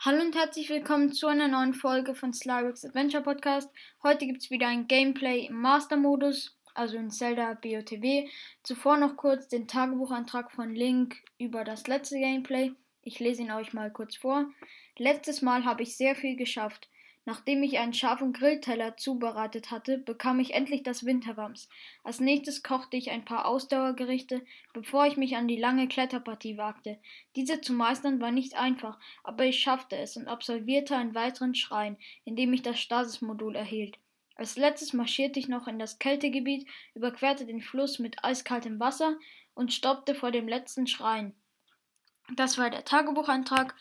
Hallo und herzlich willkommen zu einer neuen Folge von Slyrix Adventure Podcast. Heute gibt es wieder ein Gameplay im Master-Modus, also in Zelda BOTW. Zuvor noch kurz den Tagebuchantrag von Link über das letzte Gameplay. Ich lese ihn euch mal kurz vor. Letztes Mal habe ich sehr viel geschafft. Nachdem ich einen scharfen Grillteller zubereitet hatte, bekam ich endlich das Winterwams. Als nächstes kochte ich ein paar Ausdauergerichte, bevor ich mich an die lange Kletterpartie wagte. Diese zu meistern war nicht einfach, aber ich schaffte es und absolvierte einen weiteren Schrein, in dem ich das Stasismodul erhielt. Als letztes marschierte ich noch in das Kältegebiet, überquerte den Fluss mit eiskaltem Wasser und stoppte vor dem letzten Schrein. Das war der Tagebucheintrag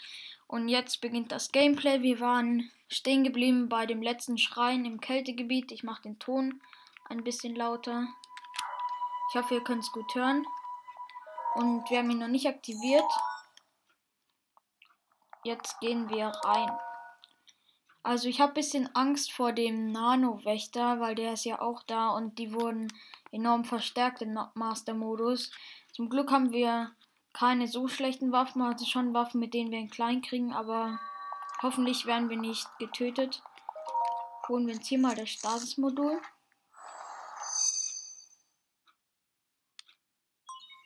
und jetzt beginnt das Gameplay. Wir waren stehen geblieben bei dem letzten Schrein im Kältegebiet. Ich mache den Ton ein bisschen lauter. Ich hoffe, ihr könnt es gut hören. Und wir haben ihn noch nicht aktiviert. Jetzt gehen wir rein. Also ich habe ein bisschen Angst vor dem Nano-Wächter, weil der ist ja auch da und die wurden enorm verstärkt im Master-Modus. Zum Glück haben wir keine so schlechten Waffen, also schon Waffen, mit denen wir ihn klein kriegen, aber hoffentlich werden wir nicht getötet. Holen wir uns hier mal das Stasis-Modul.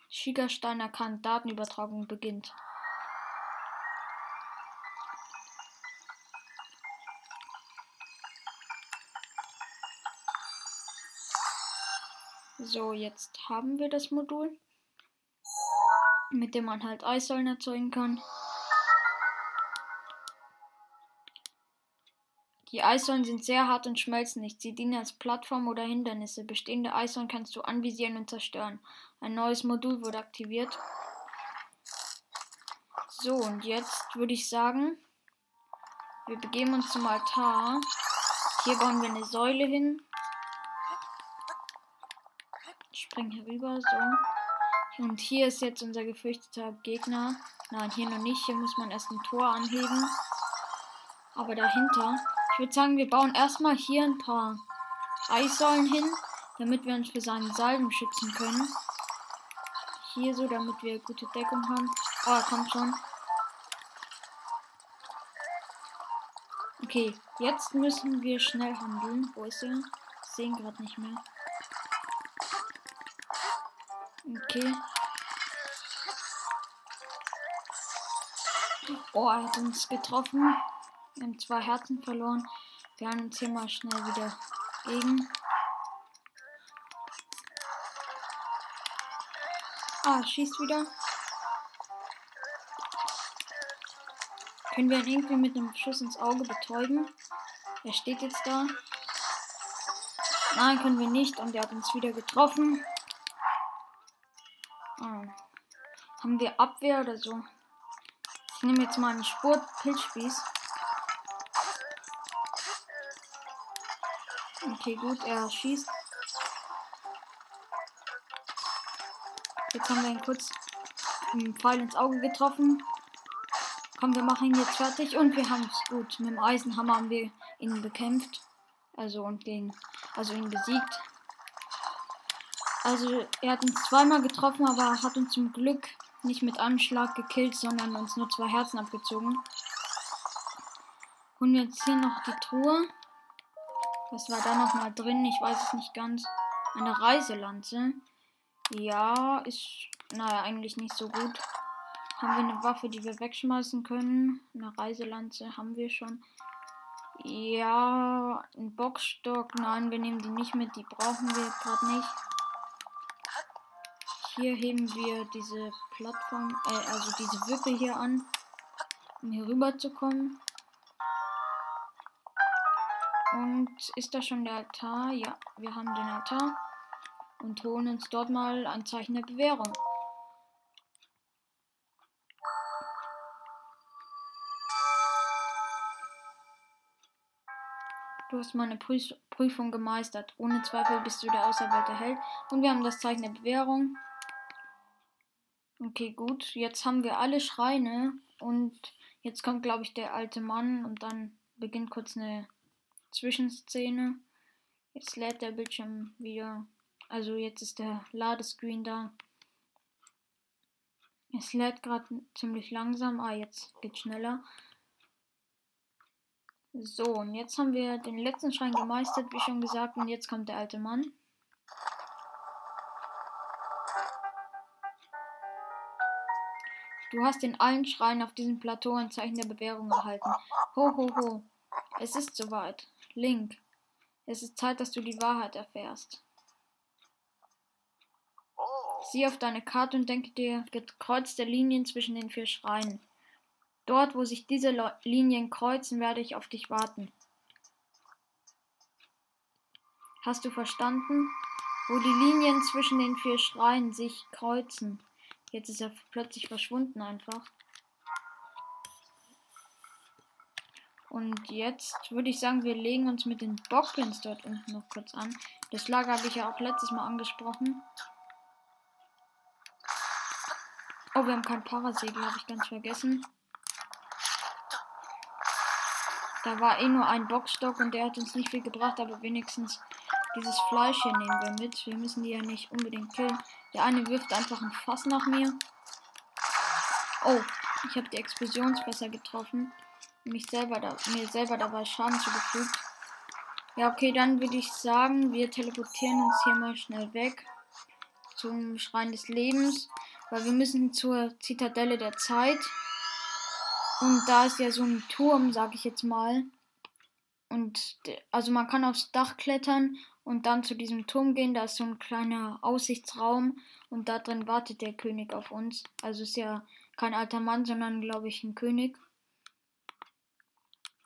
Schiegerstein erkannt, Datenübertragung beginnt. So, jetzt haben wir das Modul mit dem man halt Eissäulen erzeugen kann. Die Eissäulen sind sehr hart und schmelzen nicht. Sie dienen als Plattform oder Hindernisse. Bestehende Eissäulen kannst du anvisieren und zerstören. Ein neues Modul wurde aktiviert. So, und jetzt würde ich sagen, wir begeben uns zum Altar. Hier bauen wir eine Säule hin. Ich spring hier rüber, so. Und hier ist jetzt unser gefürchteter Gegner. Nein, hier noch nicht. Hier muss man erst ein Tor anheben. Aber dahinter. Ich würde sagen, wir bauen erstmal hier ein paar Eissäulen hin, damit wir uns für seinen Salben schützen können. Hier so, damit wir gute Deckung haben. Oh, er kommt schon. Okay, jetzt müssen wir schnell handeln. Wo ist er? Sehen gerade nicht mehr. Okay. Oh, er hat uns getroffen. Wir haben zwei Herzen verloren. Wir haben uns hier mal schnell wieder gegen. Ah, schießt wieder. Können wir ihn irgendwie mit einem Schuss ins Auge betäuben? Er steht jetzt da. Nein, können wir nicht. Und er hat uns wieder getroffen. Oh. Haben wir Abwehr oder so? Ich nehme jetzt mal einen Spurt-Pilzspieß. Okay, gut, er schießt. Jetzt haben wir ihn kurz einen Pfeil ins Auge getroffen. Komm, wir machen ihn jetzt fertig und wir haben es gut. Mit dem Eisenhammer haben wir ihn bekämpft. Also und den, also ihn besiegt. Also er hat uns zweimal getroffen, aber hat uns zum Glück nicht mit einem Schlag gekillt, sondern uns nur zwei Herzen abgezogen. Und jetzt hier noch die Truhe. Was war da nochmal drin? Ich weiß es nicht ganz. Eine Reiselanze. Ja, ist, naja, eigentlich nicht so gut. Haben wir eine Waffe, die wir wegschmeißen können? Eine Reiselanze haben wir schon. Ja, ein Boxstock. Nein, wir nehmen die nicht mit. Die brauchen wir gerade nicht. Hier heben wir diese Plattform, äh, also diese Wippe hier an, um hier rüber zu kommen. Und ist da schon der Altar? Ja, wir haben den Altar. Und holen uns dort mal ein Zeichen der Bewährung. Du hast meine Prüfung gemeistert. Ohne Zweifel bist du der auserwählte Held. Und wir haben das Zeichen der Bewährung. Okay, gut. Jetzt haben wir alle Schreine und jetzt kommt, glaube ich, der alte Mann und dann beginnt kurz eine Zwischenszene. Jetzt lädt der Bildschirm wieder. Also jetzt ist der Ladescreen da. Es lädt gerade ziemlich langsam. Ah, jetzt geht schneller. So, und jetzt haben wir den letzten Schrein gemeistert, wie schon gesagt, und jetzt kommt der alte Mann. Du hast in allen Schreien auf diesem Plateau ein Zeichen der Bewährung erhalten. Ho, ho, ho. Es ist soweit. Link. Es ist Zeit, dass du die Wahrheit erfährst. Sieh auf deine Karte und denke dir gekreuzte Linien zwischen den vier Schreinen. Dort, wo sich diese Linien kreuzen, werde ich auf dich warten. Hast du verstanden? Wo die Linien zwischen den vier Schreinen sich kreuzen. Jetzt ist er plötzlich verschwunden einfach. Und jetzt würde ich sagen, wir legen uns mit den Bockblins dort unten noch kurz an. Das Lager habe ich ja auch letztes Mal angesprochen. Oh, wir haben kein Parasegel, habe ich ganz vergessen. Da war eh nur ein Boxstock und der hat uns nicht viel gebracht, aber wenigstens dieses Fleisch hier nehmen wir mit. Wir müssen die ja nicht unbedingt killen. Der eine wirft einfach ein Fass nach mir. Oh, ich habe die Explosionsfässer getroffen. Mich selber da, mir selber dabei Schaden zugefügt. Ja, okay, dann würde ich sagen, wir teleportieren uns hier mal schnell weg zum Schrein des Lebens, weil wir müssen zur Zitadelle der Zeit. Und da ist ja so ein Turm, sag ich jetzt mal. Und also man kann aufs Dach klettern und dann zu diesem Turm gehen. Da ist so ein kleiner Aussichtsraum und da drin wartet der König auf uns. Also ist ja kein alter Mann, sondern glaube ich ein König.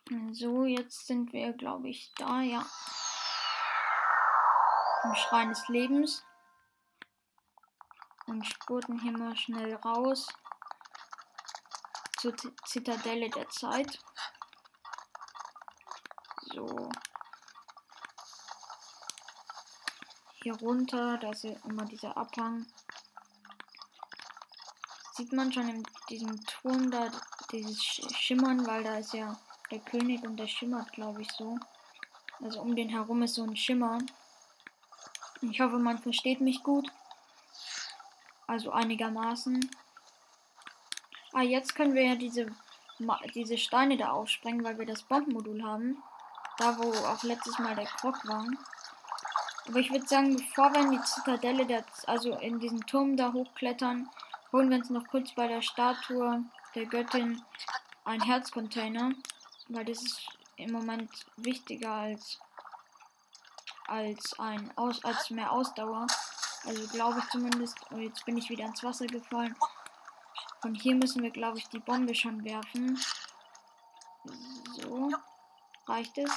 So, jetzt sind wir, glaube ich, da, ja. Im Schrein des Lebens. Und spurten hier mal schnell raus. Zur Zitadelle der Zeit. So. Hier runter, da ist ja immer dieser Abhang. Sieht man schon in diesem Turm da dieses Schimmern, weil da ist ja der König und der schimmert, glaube ich, so. Also um den herum ist so ein Schimmer. Ich hoffe, man versteht mich gut. Also einigermaßen. Ah, jetzt können wir ja diese, diese Steine da aufsprengen, weil wir das Bombenmodul haben. Da, wo auch letztes Mal der Krog war. Aber ich würde sagen, bevor wir in die Zitadelle, der, also in diesen Turm da hochklettern, holen wir uns noch kurz bei der Statue der Göttin ein Herzcontainer. Weil das ist im Moment wichtiger als, als, ein Aus, als mehr Ausdauer. Also glaube ich zumindest. Oh, jetzt bin ich wieder ins Wasser gefallen. Von hier müssen wir, glaube ich, die Bombe schon werfen. So. Reicht es?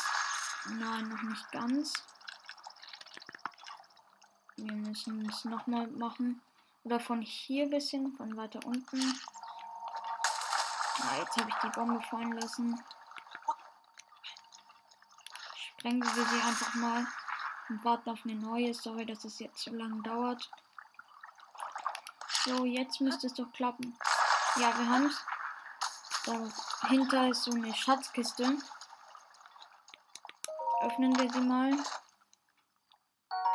Nein, noch nicht ganz. Wir müssen es nochmal machen. Oder von hier bisschen, von weiter unten. Ah, jetzt habe ich die Bombe fallen lassen sprengen wir sie einfach mal und warten auf eine neue. Sorry, dass es jetzt so lange dauert. So, jetzt müsste es doch klappen. Ja, wir haben es. Dahinter ist so eine Schatzkiste. Öffnen wir sie mal.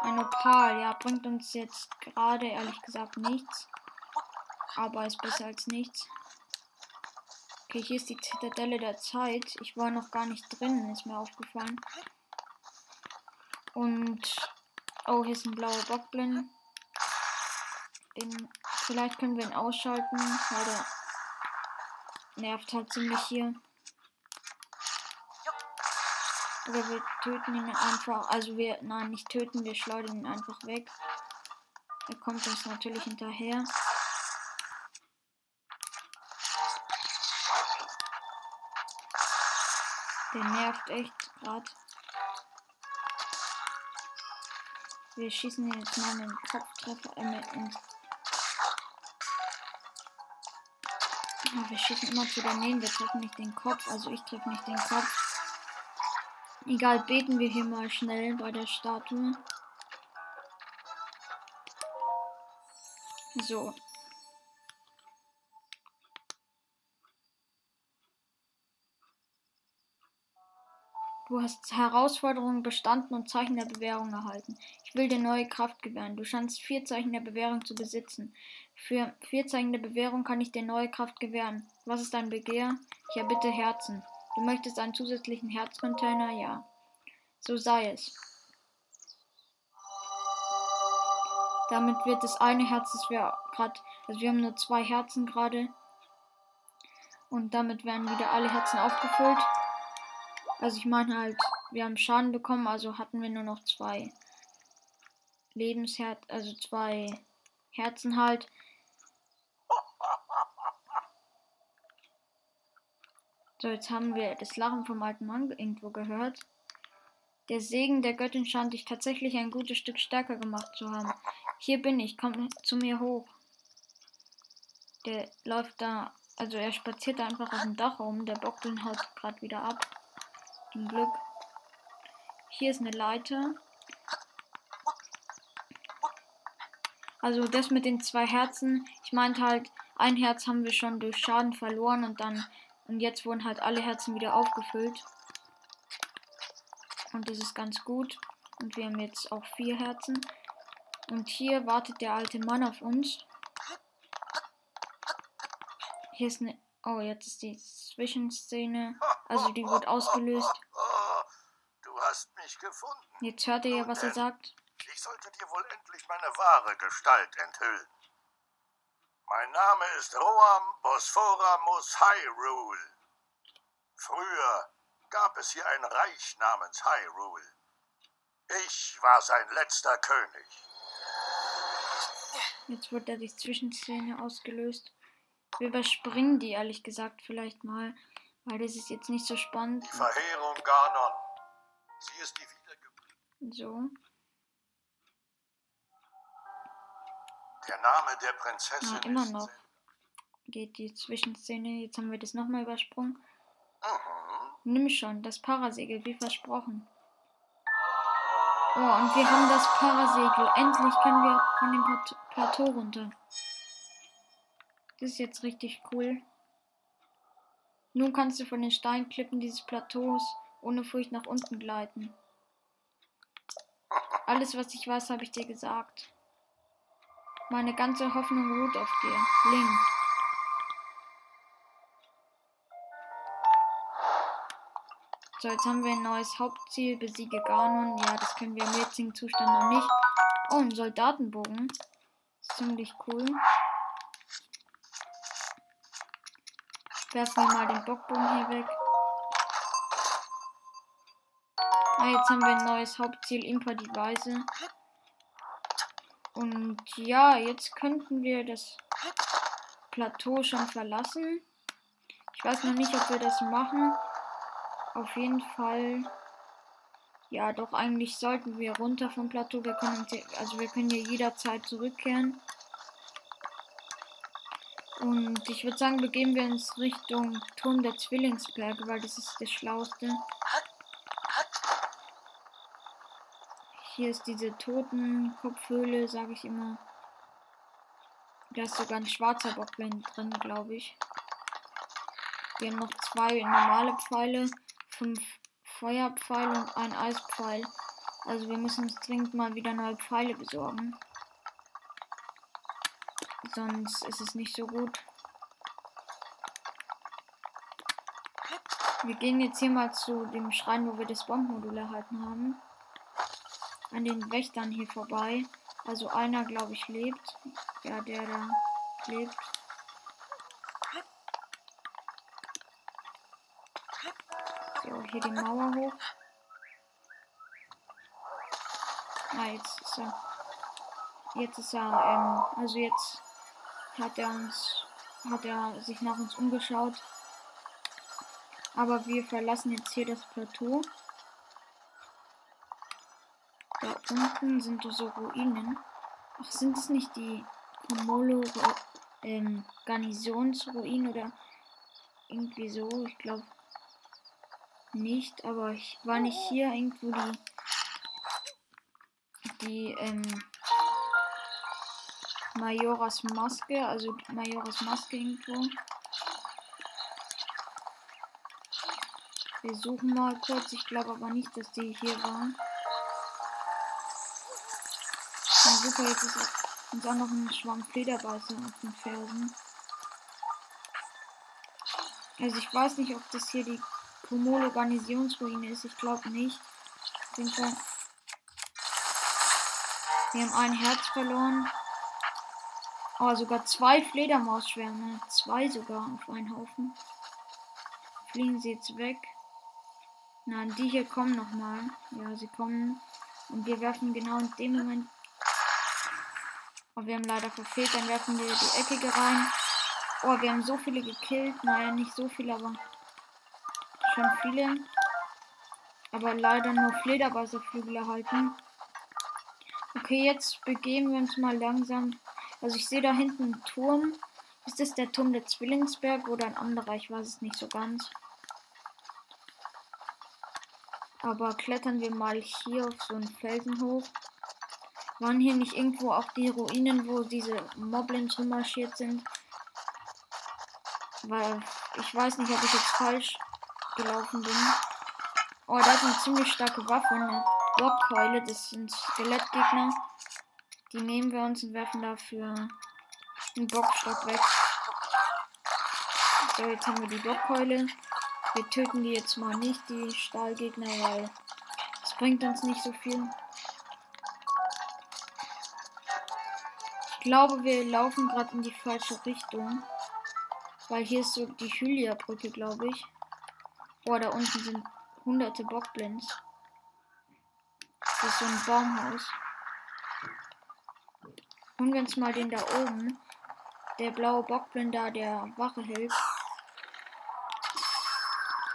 Ein Opal, ja, bringt uns jetzt gerade ehrlich gesagt nichts. Aber ist besser als nichts. Okay, hier ist die Zitadelle der Zeit. Ich war noch gar nicht drin, ist mir aufgefallen. Und. Oh, hier ist ein blauer Bockblin. Vielleicht können wir ihn ausschalten, weil der nervt halt ziemlich hier. Oder wir töten ihn einfach. Also wir. Nein, nicht töten, wir schleudern ihn einfach weg. Er kommt uns natürlich hinterher. Der nervt echt gerade. Wir schießen jetzt mal einen Kopftreffer. Äh, ins ja, wir schießen immer zu daneben. Wir treffen nicht den Kopf. Also ich treffe nicht den Kopf. Egal, beten wir hier mal schnell bei der Statue. So, Du hast Herausforderungen bestanden und Zeichen der Bewährung erhalten. Ich will dir neue Kraft gewähren. Du scheinst vier Zeichen der Bewährung zu besitzen. Für vier Zeichen der Bewährung kann ich dir neue Kraft gewähren. Was ist dein Begehr? Ich erbitte Herzen. Du möchtest einen zusätzlichen Herzcontainer? Ja. So sei es. Damit wird das eine Herz, das wir gerade, also wir haben nur zwei Herzen gerade. Und damit werden wieder alle Herzen aufgefüllt. Also ich meine halt, wir haben Schaden bekommen, also hatten wir nur noch zwei Lebensherz, also zwei Herzen halt. So, jetzt haben wir das Lachen vom alten Mann irgendwo gehört. Der Segen der Göttin scheint dich tatsächlich ein gutes Stück stärker gemacht zu haben. Hier bin ich, komm zu mir hoch. Der läuft da, also er spaziert da einfach auf dem Dach rum. Der Bockblin haut gerade wieder ab. Zum Glück. Hier ist eine Leiter. Also das mit den zwei Herzen. Ich meinte halt, ein Herz haben wir schon durch Schaden verloren und dann und jetzt wurden halt alle Herzen wieder aufgefüllt. Und das ist ganz gut. Und wir haben jetzt auch vier Herzen. Und hier wartet der alte Mann auf uns. Hier ist eine. Oh, jetzt ist die Zwischenszene. Also die wird ausgelöst. Mich gefunden. Jetzt hört ihr ja, was er sagt. Ich sollte dir wohl endlich meine wahre Gestalt enthüllen. Mein Name ist Roam Bosphoramus Hyrule. Früher gab es hier ein Reich namens Hyrule. Ich war sein letzter König. Jetzt wird da die Zwischenszene ausgelöst. Wir überspringen die ehrlich gesagt vielleicht mal, weil das ist jetzt nicht so spannend. Die Verheerung Ganon. Sie ist die Wiedergeburt. So. Der Name der Prinzessin Ja, immer noch. Geht die Zwischenszene. Jetzt haben wir das nochmal übersprungen. Mhm. Nimm schon, das Parasegel, wie versprochen. Oh, und wir haben das Parasegel. Endlich können wir von dem Plateau runter. Das ist jetzt richtig cool. Nun kannst du von den Steinklippen dieses Plateaus ohne Furcht nach unten gleiten. Alles, was ich weiß, habe ich dir gesagt. Meine ganze Hoffnung ruht auf dir. Link. So, jetzt haben wir ein neues Hauptziel. Besiege Ganon. Ja, das können wir im jetzigen Zustand noch nicht. Oh, ein Soldatenbogen. Ziemlich cool. Werfen wir mal den Bockbogen hier weg. Ah, jetzt haben wir ein neues Hauptziel. Impa die Weise. Und ja, jetzt könnten wir das Plateau schon verlassen. Ich weiß noch nicht, ob wir das machen. Auf jeden Fall. Ja, doch eigentlich sollten wir runter vom Plateau. Wir können also wir können hier jederzeit zurückkehren. Und ich würde sagen, begeben wir uns Richtung Turm der Zwillingsberge, weil das ist das Schlauste. Hier ist diese Totenkopfhöhle, sage ich immer. Da ist sogar ein schwarzer Bockblend drin, glaube ich. Wir haben noch zwei normale Pfeile, fünf Feuerpfeile und ein Eispfeil. Also wir müssen uns dringend mal wieder neue Pfeile besorgen. Sonst ist es nicht so gut. Wir gehen jetzt hier mal zu dem Schrein, wo wir das Bombmodul erhalten haben. An den Wächtern hier vorbei. Also einer, glaube ich, lebt. Ja, der da lebt. So, hier die Mauer hoch. Ah, jetzt ist er. Jetzt ist er, ähm, also jetzt hat er uns, hat er sich nach uns umgeschaut. Aber wir verlassen jetzt hier das Plateau. Da unten sind so Ruinen. Ach, sind es nicht die Komolo ähm, Garnisonsruinen oder irgendwie so? Ich glaube nicht, aber ich war nicht hier irgendwo die die ähm, Majoras Maske, also Majoras Maske irgendwo. Wir suchen mal kurz, ich glaube aber nicht, dass die hier waren. Super, jetzt ist uns auch noch ein Schwamm Flederbeißer auf den Fersen. Also ich weiß nicht, ob das hier die Homologanisierungsruine ist. Ich glaube nicht. Wir haben ein Herz verloren. Oh, sogar zwei Fledermausschwärme. Zwei sogar auf einen Haufen. Fliegen sie jetzt weg. Nein, die hier kommen nochmal. Ja, sie kommen. Und wir werfen genau in dem Moment. Oh, wir haben leider verfehlt. Dann werfen wir die Eckige rein. Oh, wir haben so viele gekillt. Naja, nicht so viele, aber schon viele. Aber leider nur Flederwasserflügel erhalten. Okay, jetzt begeben wir uns mal langsam. Also ich sehe da hinten einen Turm. Ist das der Turm der Zwillingsberg oder ein anderer? Ich weiß es nicht so ganz. Aber klettern wir mal hier auf so einen Felsen hoch. Waren hier nicht irgendwo auch die Ruinen, wo diese Moblins rummarschiert sind? Weil ich weiß nicht, ob ich jetzt falsch gelaufen bin. Oh, da ist eine ziemlich starke Waffe, eine Blockkeule. Das sind Skelettgegner. Die nehmen wir uns und werfen dafür einen Bockstock weg. So, jetzt haben wir die Blockkeule. Wir töten die jetzt mal nicht, die Stahlgegner, weil es bringt uns nicht so viel. Glaube, wir laufen gerade in die falsche Richtung. Weil hier ist so die Hylia-Brücke, glaube ich. Boah, da unten sind hunderte Bockblins. Das ist so ein Baumhaus. Holen wir uns mal den da oben. Der blaue Bockblind da, der Wache hält.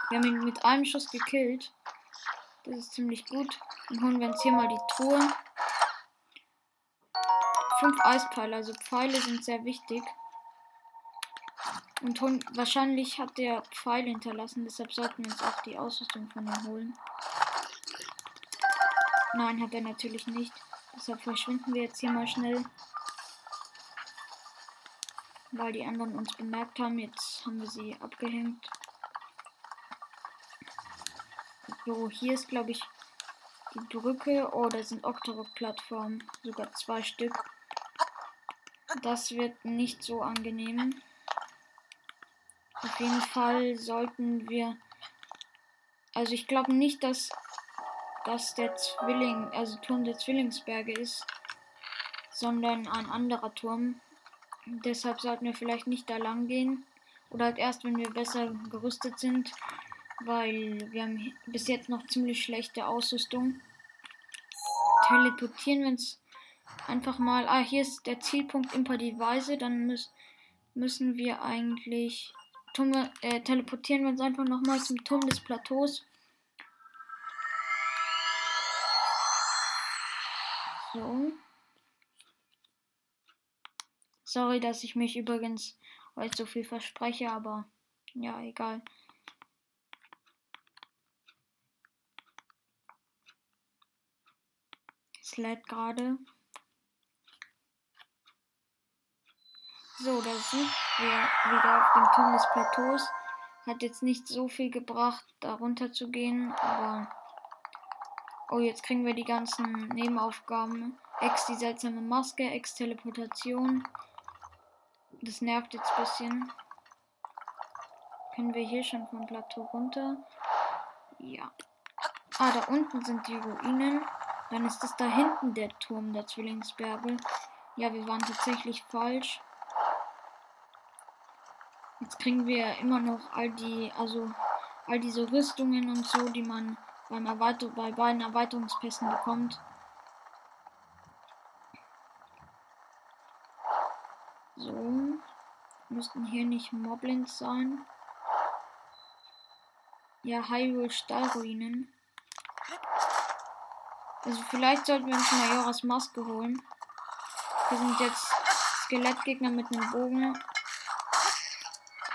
Wir haben ihn mit einem Schuss gekillt. Das ist ziemlich gut. Dann holen wir uns hier mal die Truhe. Fünf Eispfeile, also Pfeile sind sehr wichtig. Und wahrscheinlich hat der Pfeil hinterlassen, deshalb sollten wir uns auch die Ausrüstung von ihm holen. Nein, hat er natürlich nicht. Deshalb verschwinden wir jetzt hier mal schnell. Weil die anderen uns bemerkt haben. Jetzt haben wir sie abgehängt. So, hier ist, glaube ich, die Brücke. Oh, da sind Octorok-Plattformen. Sogar zwei Stück. Das wird nicht so angenehm. Auf jeden Fall sollten wir. Also ich glaube nicht, dass das der Zwilling, also Turm der Zwillingsberge ist, sondern ein anderer Turm. Deshalb sollten wir vielleicht nicht da lang gehen. Oder halt erst, wenn wir besser gerüstet sind weil wir haben bis jetzt noch ziemlich schlechte Ausrüstung. Teleportieren wir uns einfach mal. Ah, hier ist der Zielpunkt Imper Dann müß, müssen wir eigentlich Turm, äh, teleportieren wir uns einfach nochmal zum Turm des Plateaus. So. Sorry, dass ich mich übrigens heute so viel verspreche, aber ja, egal. Sled gerade. So, da sind wir wieder auf dem Turm des Plateaus. Hat jetzt nicht so viel gebracht, da runter zu gehen, aber. Oh, jetzt kriegen wir die ganzen Nebenaufgaben. Ex die seltsame Maske, Ex Teleportation. Das nervt jetzt ein bisschen. Können wir hier schon vom Plateau runter? Ja. Ah, da unten sind die Ruinen. Dann ist es da hinten der Turm der Zwillingsberge. Ja, wir waren tatsächlich falsch. Jetzt kriegen wir immer noch all die, also all diese Rüstungen und so, die man beim Erweiter bei beiden Erweiterungspässen bekommt. So. Müssten hier nicht Moblins sein. Ja, Hyrule Stahlruinen. Also vielleicht sollten wir uns Majoras Maske holen. Wir sind jetzt Skelettgegner mit einem Bogen.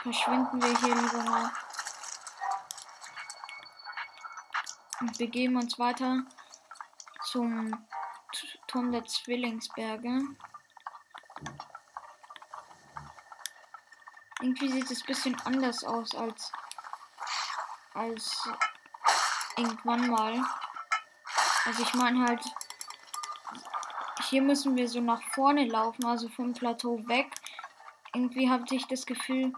Verschwinden wir hier lieber mal. Und begeben uns weiter zum Turm der Zwillingsberge. Irgendwie sieht es ein bisschen anders aus als als irgendwann mal. Also ich meine halt, hier müssen wir so nach vorne laufen, also vom Plateau weg. Irgendwie hatte ich das Gefühl,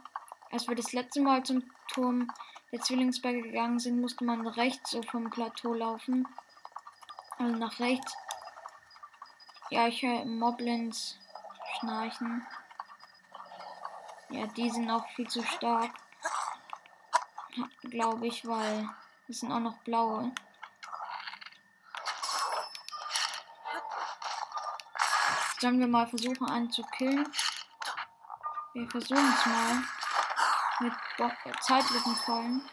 als wir das letzte Mal zum Turm der Zwillingsberge gegangen sind, musste man rechts so vom Plateau laufen. Also nach rechts. Ja, ich höre Moblins schnarchen. Ja, die sind auch viel zu stark. Glaube ich, weil es sind auch noch blaue. Sollen wir mal versuchen, einen zu killen? Wir versuchen es mal. Mit Bo Zeitlückenfallen.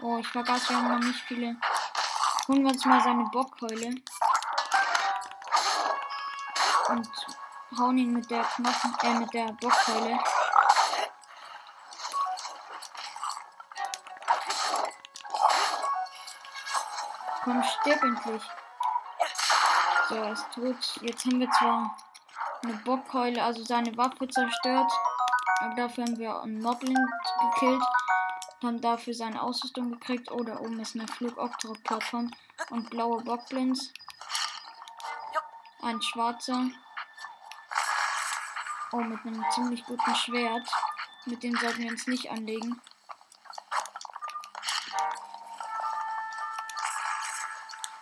Oh, ich vergaß, wir haben noch nicht viele. Holen wir uns mal seine Bockheule. Und hauen ihn mit der Knochen, äh, mit der Bockheule. Komm, stirb endlich. So, er ist tot. Jetzt haben wir zwar eine Bockkeule, also seine Waffe zerstört. Aber dafür haben wir einen Moblin gekillt. Haben dafür seine Ausrüstung gekriegt. Oh, da oben ist eine Flugoktrop-Plattform. Und blaue Bockblins. Ein schwarzer. Oh, mit einem ziemlich guten Schwert. Mit dem sollten wir uns nicht anlegen.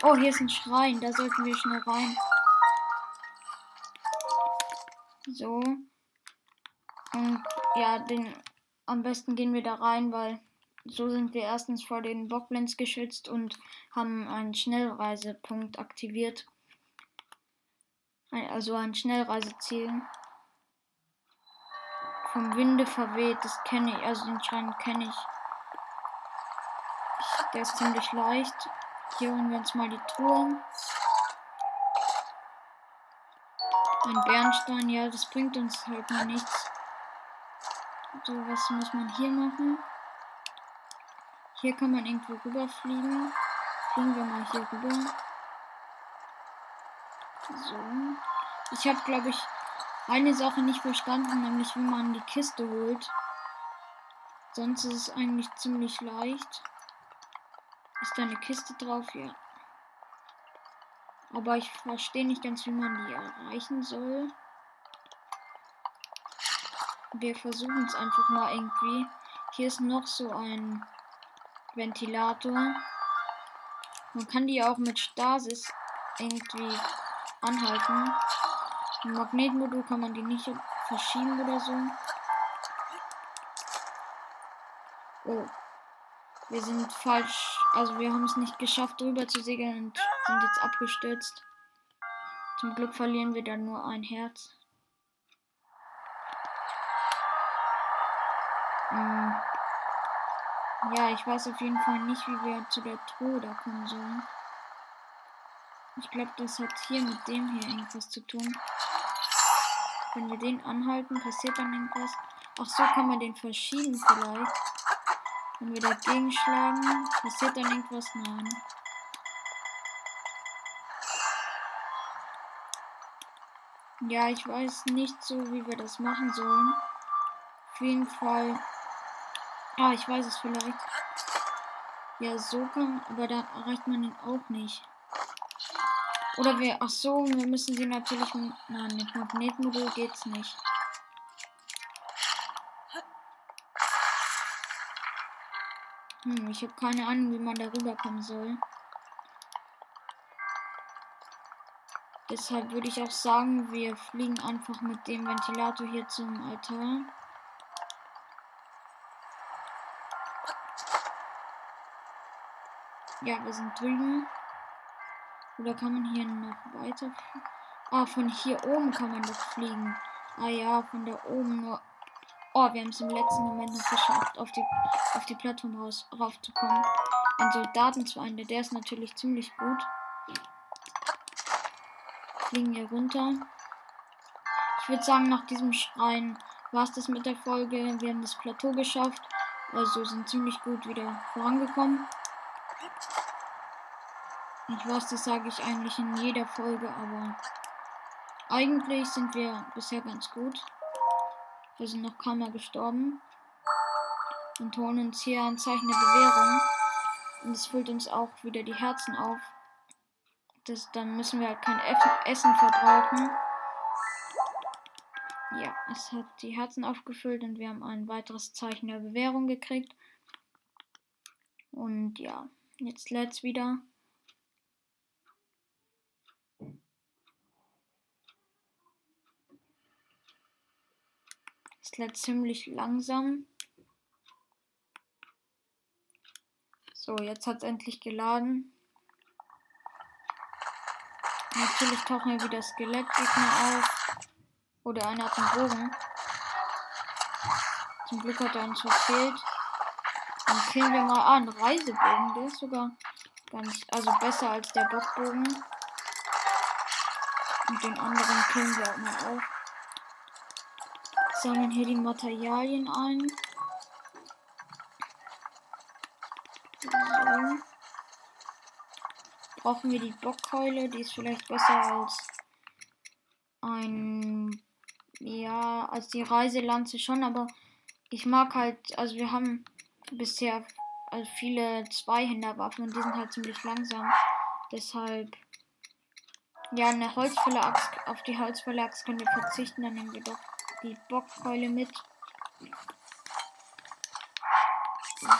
Oh, hier ist ein Schrein. Da sollten wir schnell rein. So. Und ja, den am besten gehen wir da rein, weil so sind wir erstens vor den Bockblends geschützt und haben einen Schnellreisepunkt aktiviert. Also ein Schnellreiseziel. Vom Winde verweht, das kenne ich, also den Schrein kenne ich. Der ist ziemlich leicht. Hier holen wir uns mal die Truhe. Ein Bernstein, ja, das bringt uns halt mal nichts. So, was muss man hier machen? Hier kann man irgendwo rüberfliegen. Fliegen wir mal hier rüber. So. Ich habe, glaube ich, eine Sache nicht verstanden, nämlich wie man die Kiste holt. Sonst ist es eigentlich ziemlich leicht. Ist da eine Kiste drauf? Ja. Aber ich verstehe nicht ganz, wie man die erreichen soll. Wir versuchen es einfach mal irgendwie. Hier ist noch so ein Ventilator. Man kann die auch mit Stasis irgendwie anhalten. Im Magnetmodul kann man die nicht verschieben oder so. Oh. Wir sind falsch also wir haben es nicht geschafft, drüber zu segeln und sind jetzt abgestürzt. Zum Glück verlieren wir dann nur ein Herz. Ja, ich weiß auf jeden Fall nicht, wie wir zu der Truhe da kommen sollen. Ich glaube, das hat hier mit dem hier irgendwas zu tun. Wenn wir den anhalten, passiert dann irgendwas. Ach so, kann man den verschieben vielleicht. Wenn wir dagegen schlagen, passiert dann irgendwas? Nein. Ja, ich weiß nicht so, wie wir das machen sollen. Auf jeden Fall. Ah, ich weiß es vielleicht. Ja, so kann, aber da erreicht man ihn auch nicht. Oder wir, ach so, wir müssen sie natürlich, nein, mit Magnetmodul geht's nicht. Hm, ich habe keine Ahnung, wie man darüber kommen soll. Deshalb würde ich auch sagen, wir fliegen einfach mit dem Ventilator hier zum Altar. Ja, wir sind drüben. Oder kann man hier noch weiter? Ah, von hier oben kann man doch fliegen. Ah ja, von da oben nur. Oh, wir haben es im letzten Moment noch geschafft, auf die, auf die Plattform raus, raufzukommen. Ein Soldatenzueinde, der ist natürlich ziemlich gut. Fliegen hier runter. Ich würde sagen, nach diesem Schrein war es das mit der Folge. Wir haben das Plateau geschafft. Also sind ziemlich gut wieder vorangekommen. Ich weiß, das sage ich eigentlich in jeder Folge, aber eigentlich sind wir bisher ganz gut. Wir sind noch kaum mal gestorben. Und holen uns hier ein Zeichen der Bewährung. Und es füllt uns auch wieder die Herzen auf. Das, dann müssen wir halt kein Essen verbrauchen. Ja, es hat die Herzen aufgefüllt und wir haben ein weiteres Zeichen der Bewährung gekriegt. Und ja, jetzt lädt's wieder. Es lädt ziemlich langsam. So, jetzt hat es endlich geladen. Natürlich tauchen hier wieder Skelettgegner auf. Oder einer hat einen Bogen. Zum Glück hat er uns verfehlt. Dann killen wir mal. Ah, ein Reisebogen. Der ist sogar ganz. Also besser als der Bockbogen. Und den anderen killen wir auch mal auf. Sammeln hier die Materialien ein. So. Brauchen wir die Bockkeule. Die ist vielleicht besser als ein. Ja, als die Reiselanze schon, aber ich mag halt, also wir haben bisher also viele Zweihänderwaffen und die sind halt ziemlich langsam. Deshalb, ja, eine Holzvolle Axt, auf die Holzvolle Axt können wir verzichten, dann nehmen wir doch die Bockkeule mit.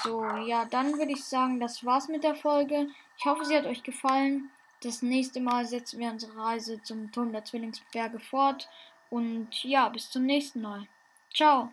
So, ja, dann würde ich sagen, das war's mit der Folge. Ich hoffe, sie hat euch gefallen. Das nächste Mal setzen wir unsere Reise zum Turm der Zwillingsberge fort. Und ja, bis zum nächsten Mal. Ciao.